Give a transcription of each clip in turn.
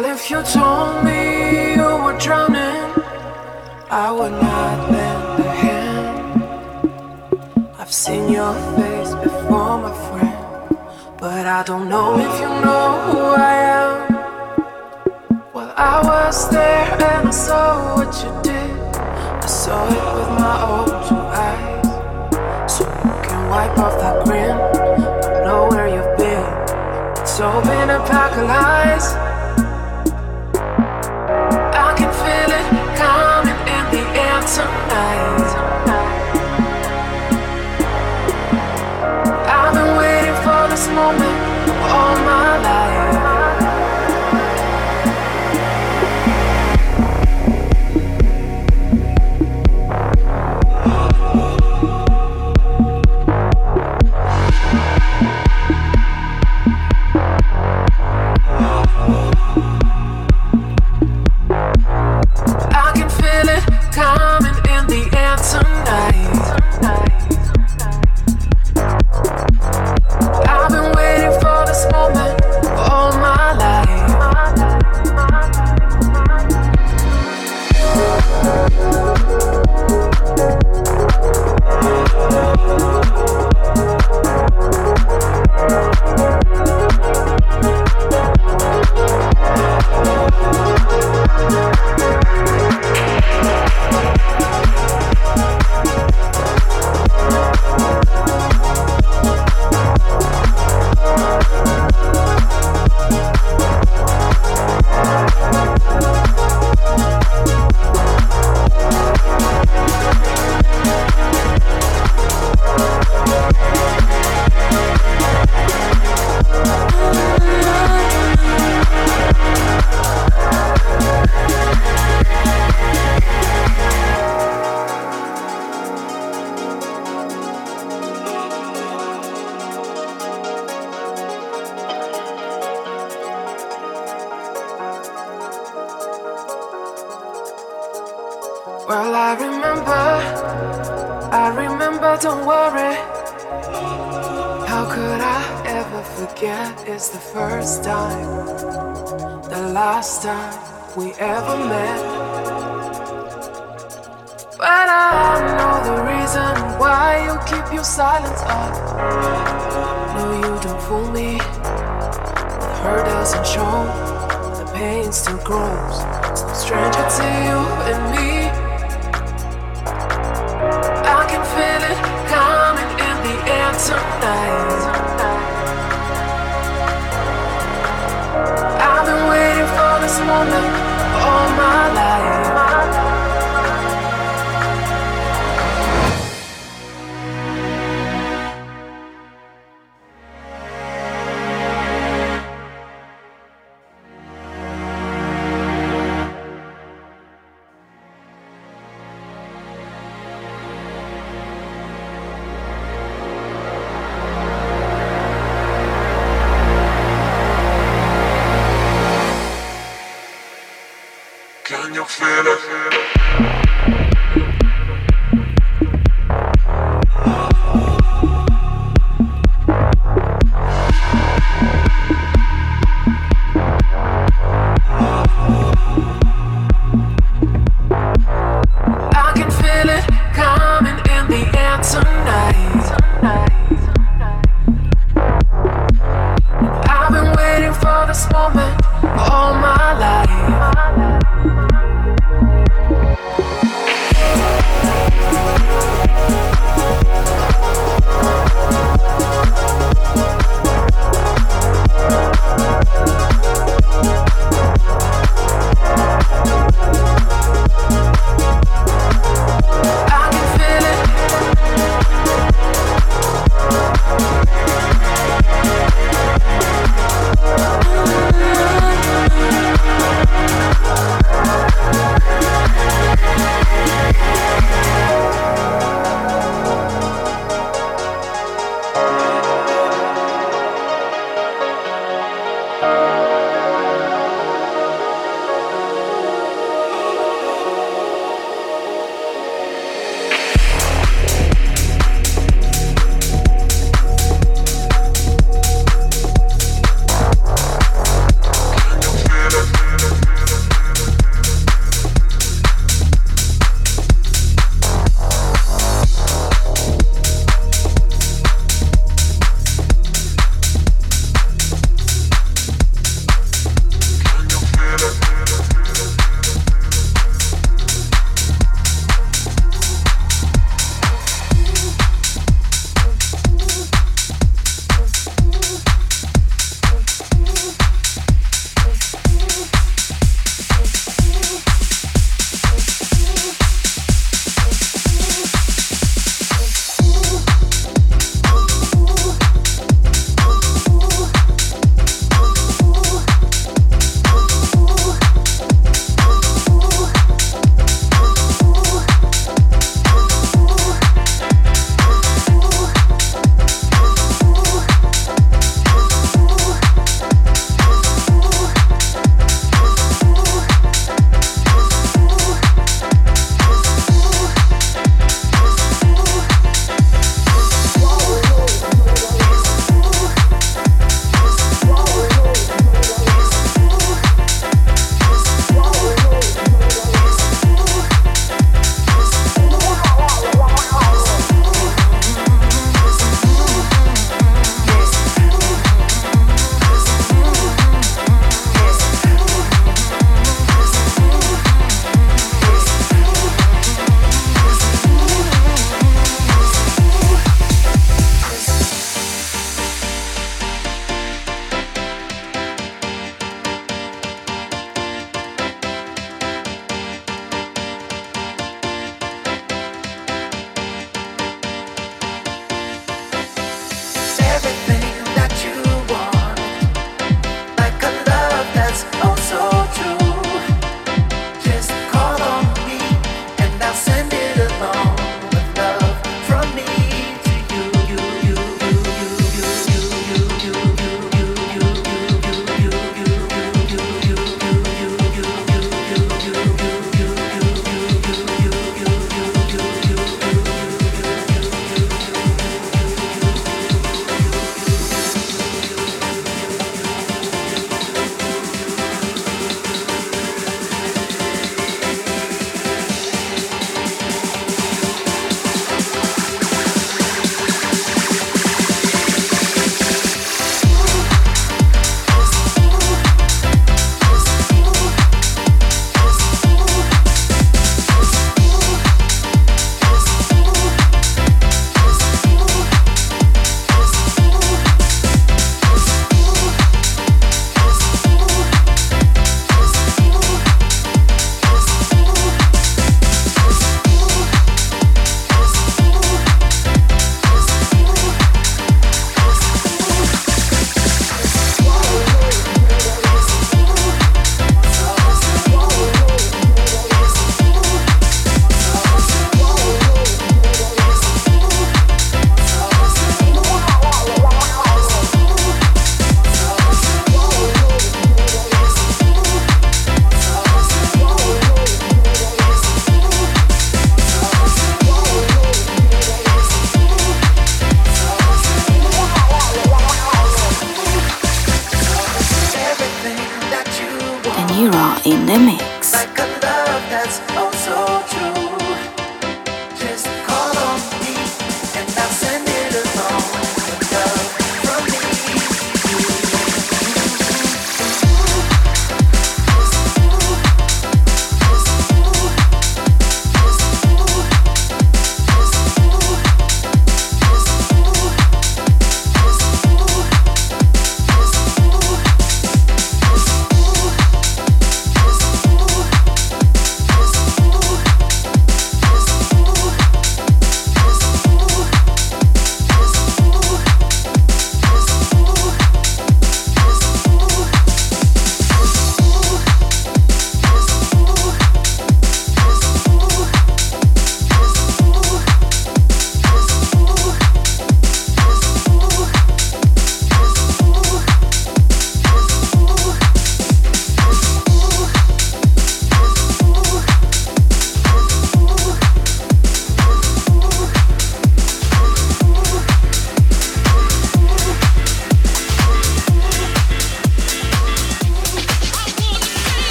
Well, if you told me you were drowning, I would not lend a hand. I've seen your face before, my friend, but I don't know if you know who I am. Well, I was there and I saw what you did. I saw it with my own two eyes. So you can wipe off that grin. I know where you've been. It's all been a I've been waiting for this moment all my life.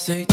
say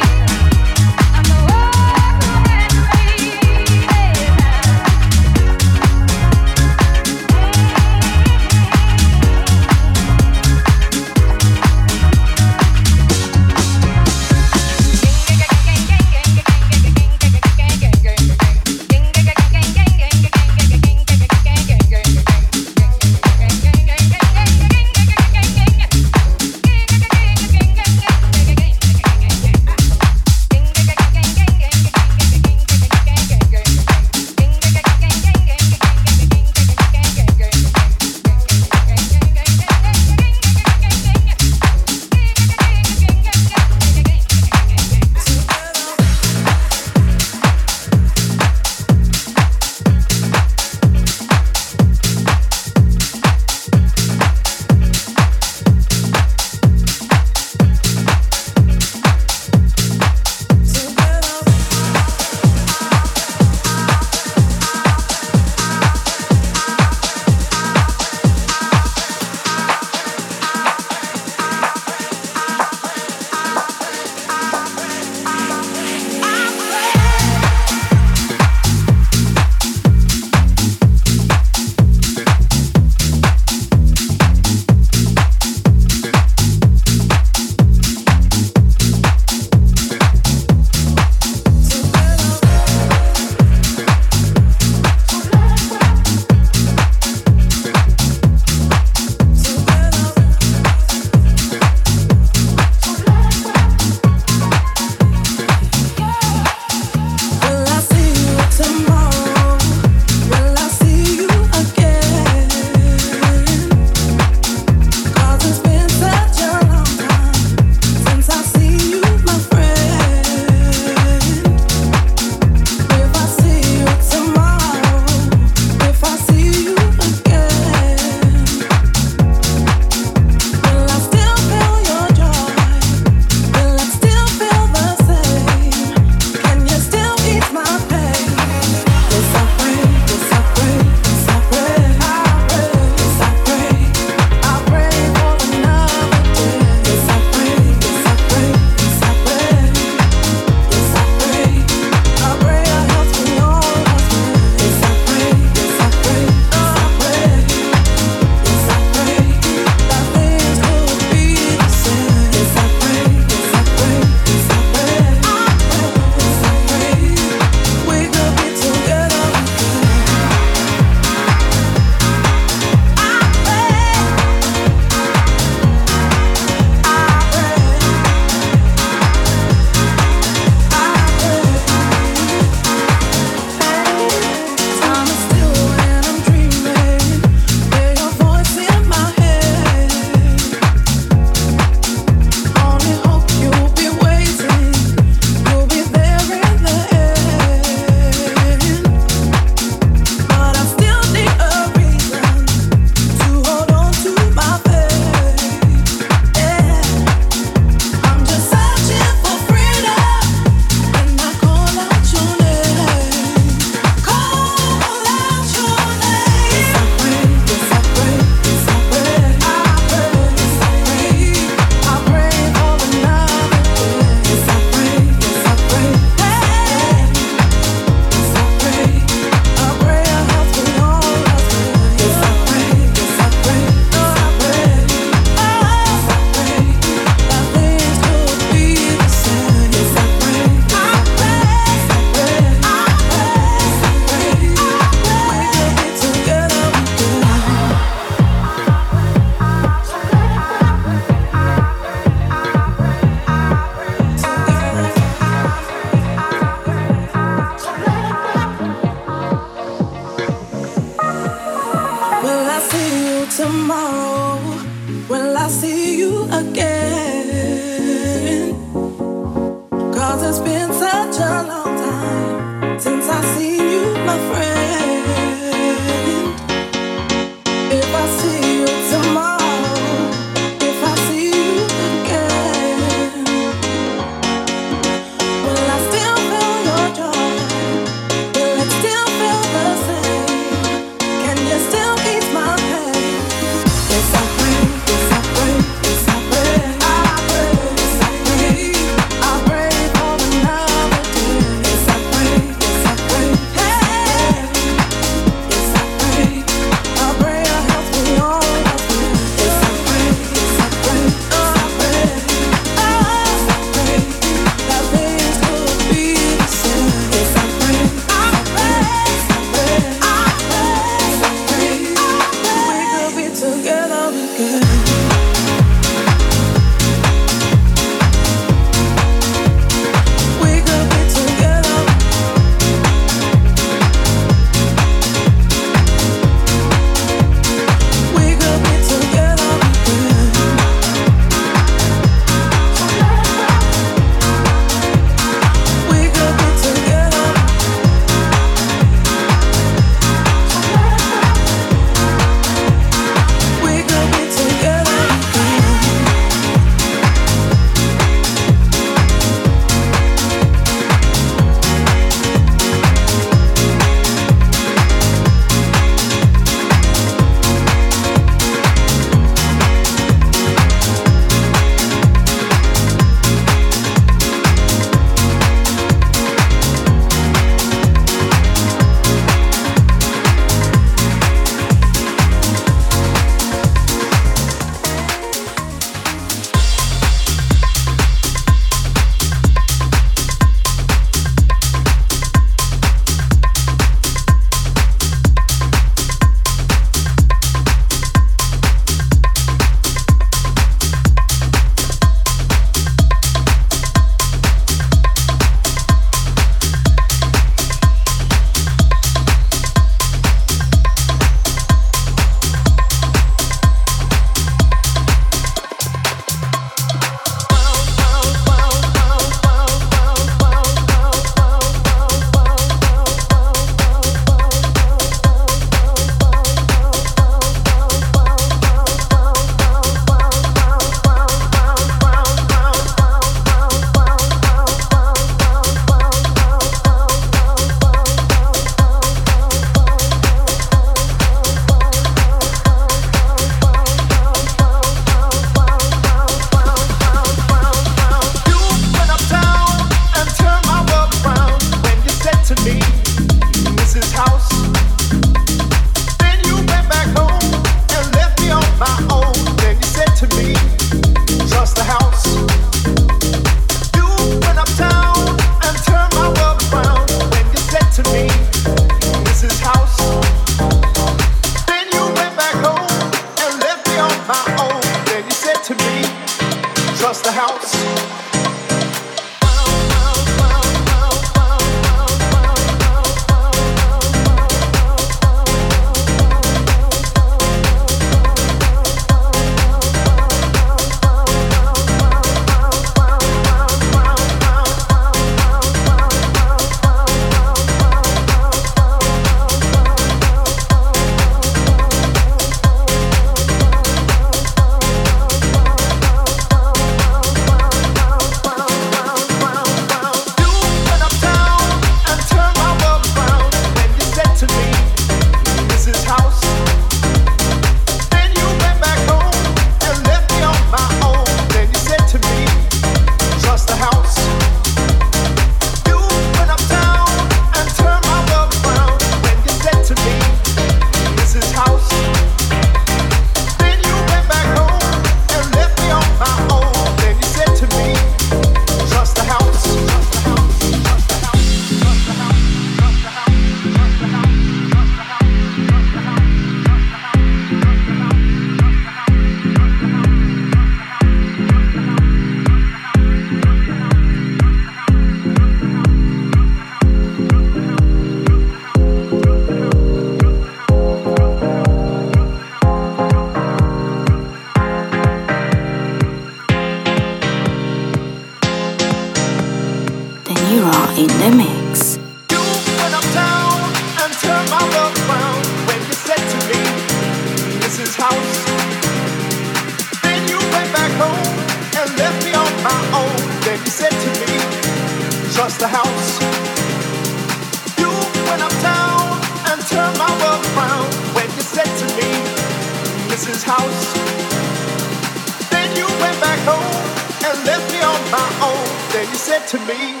to me,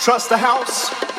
Trust the house.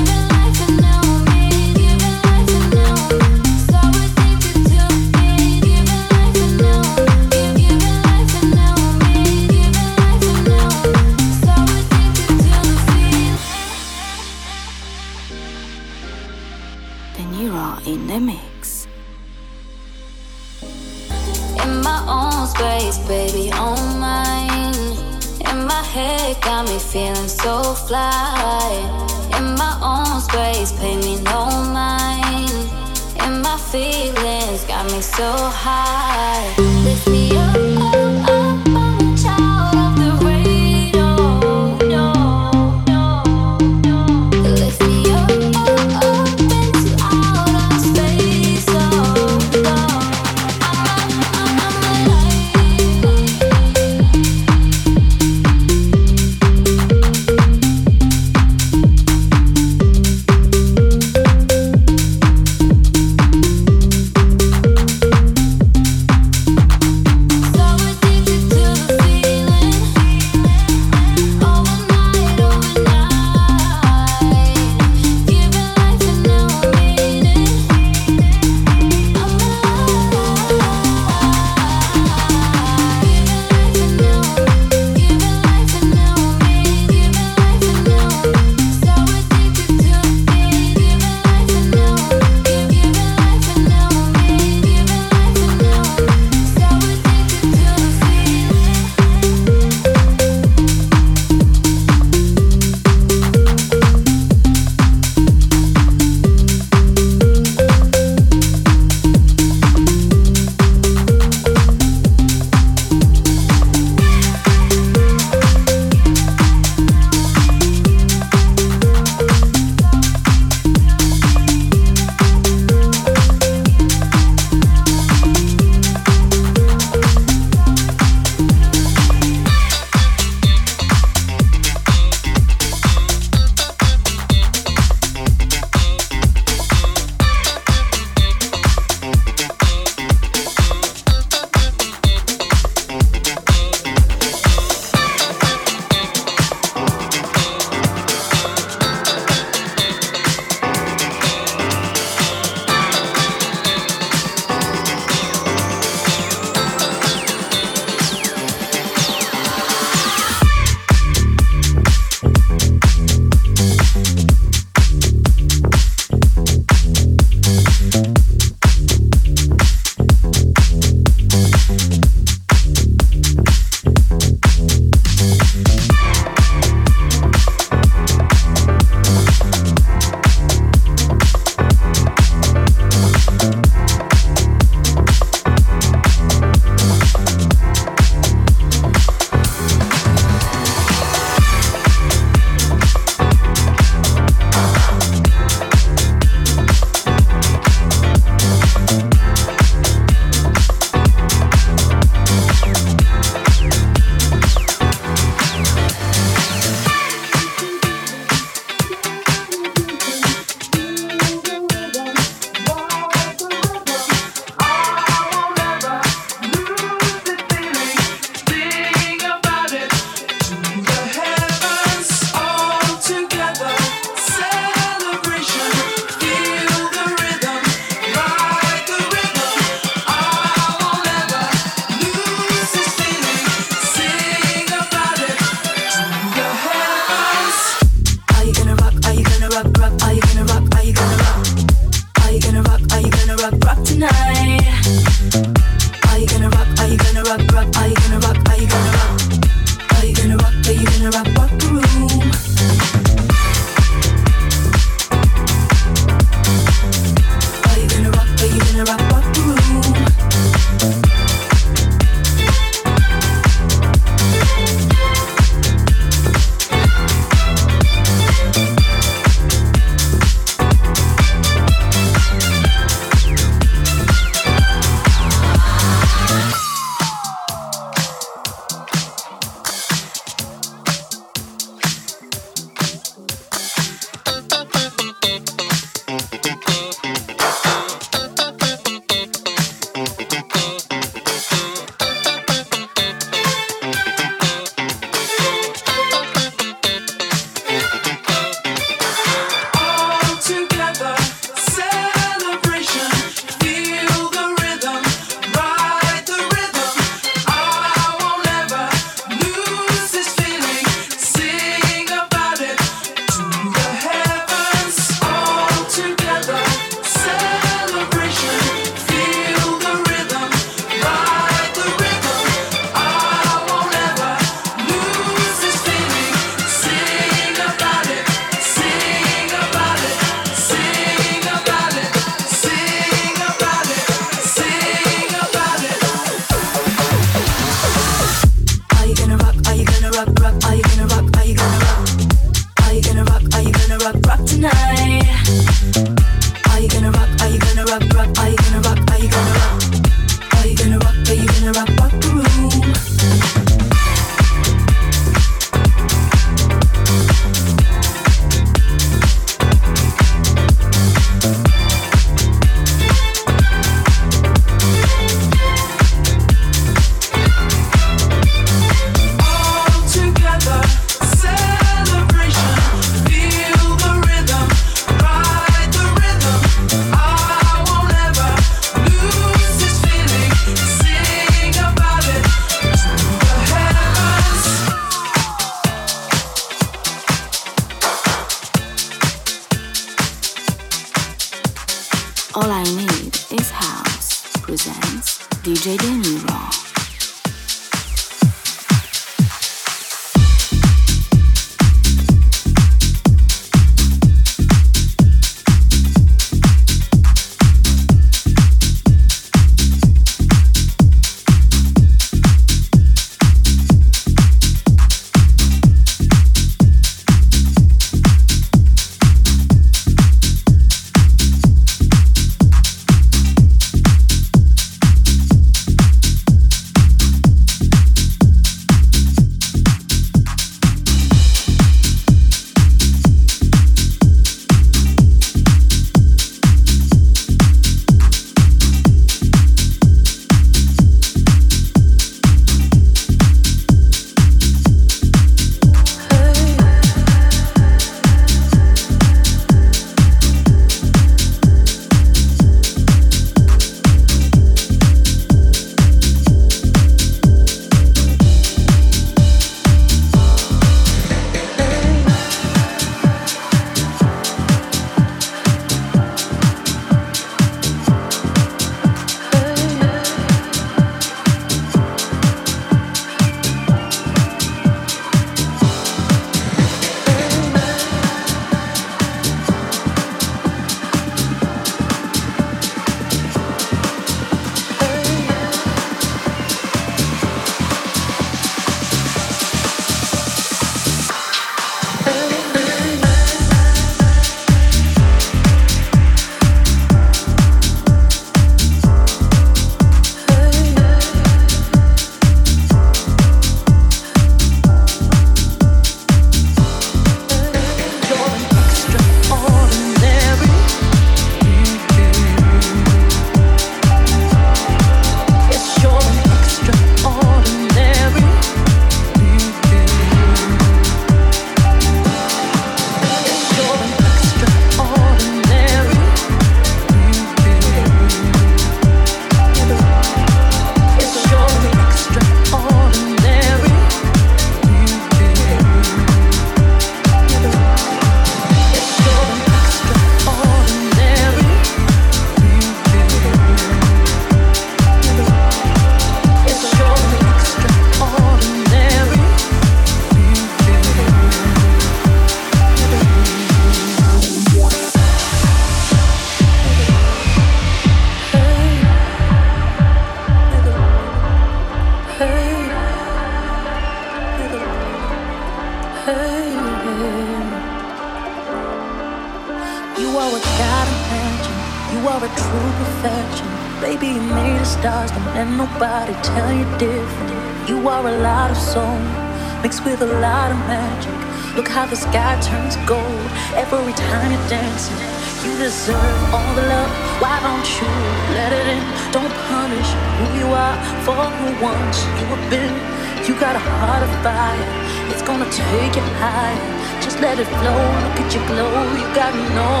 Take it higher. Just let it flow. Look at you glow. You gotta know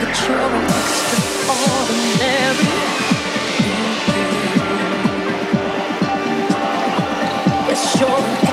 that you're extraordinary. Yes, you're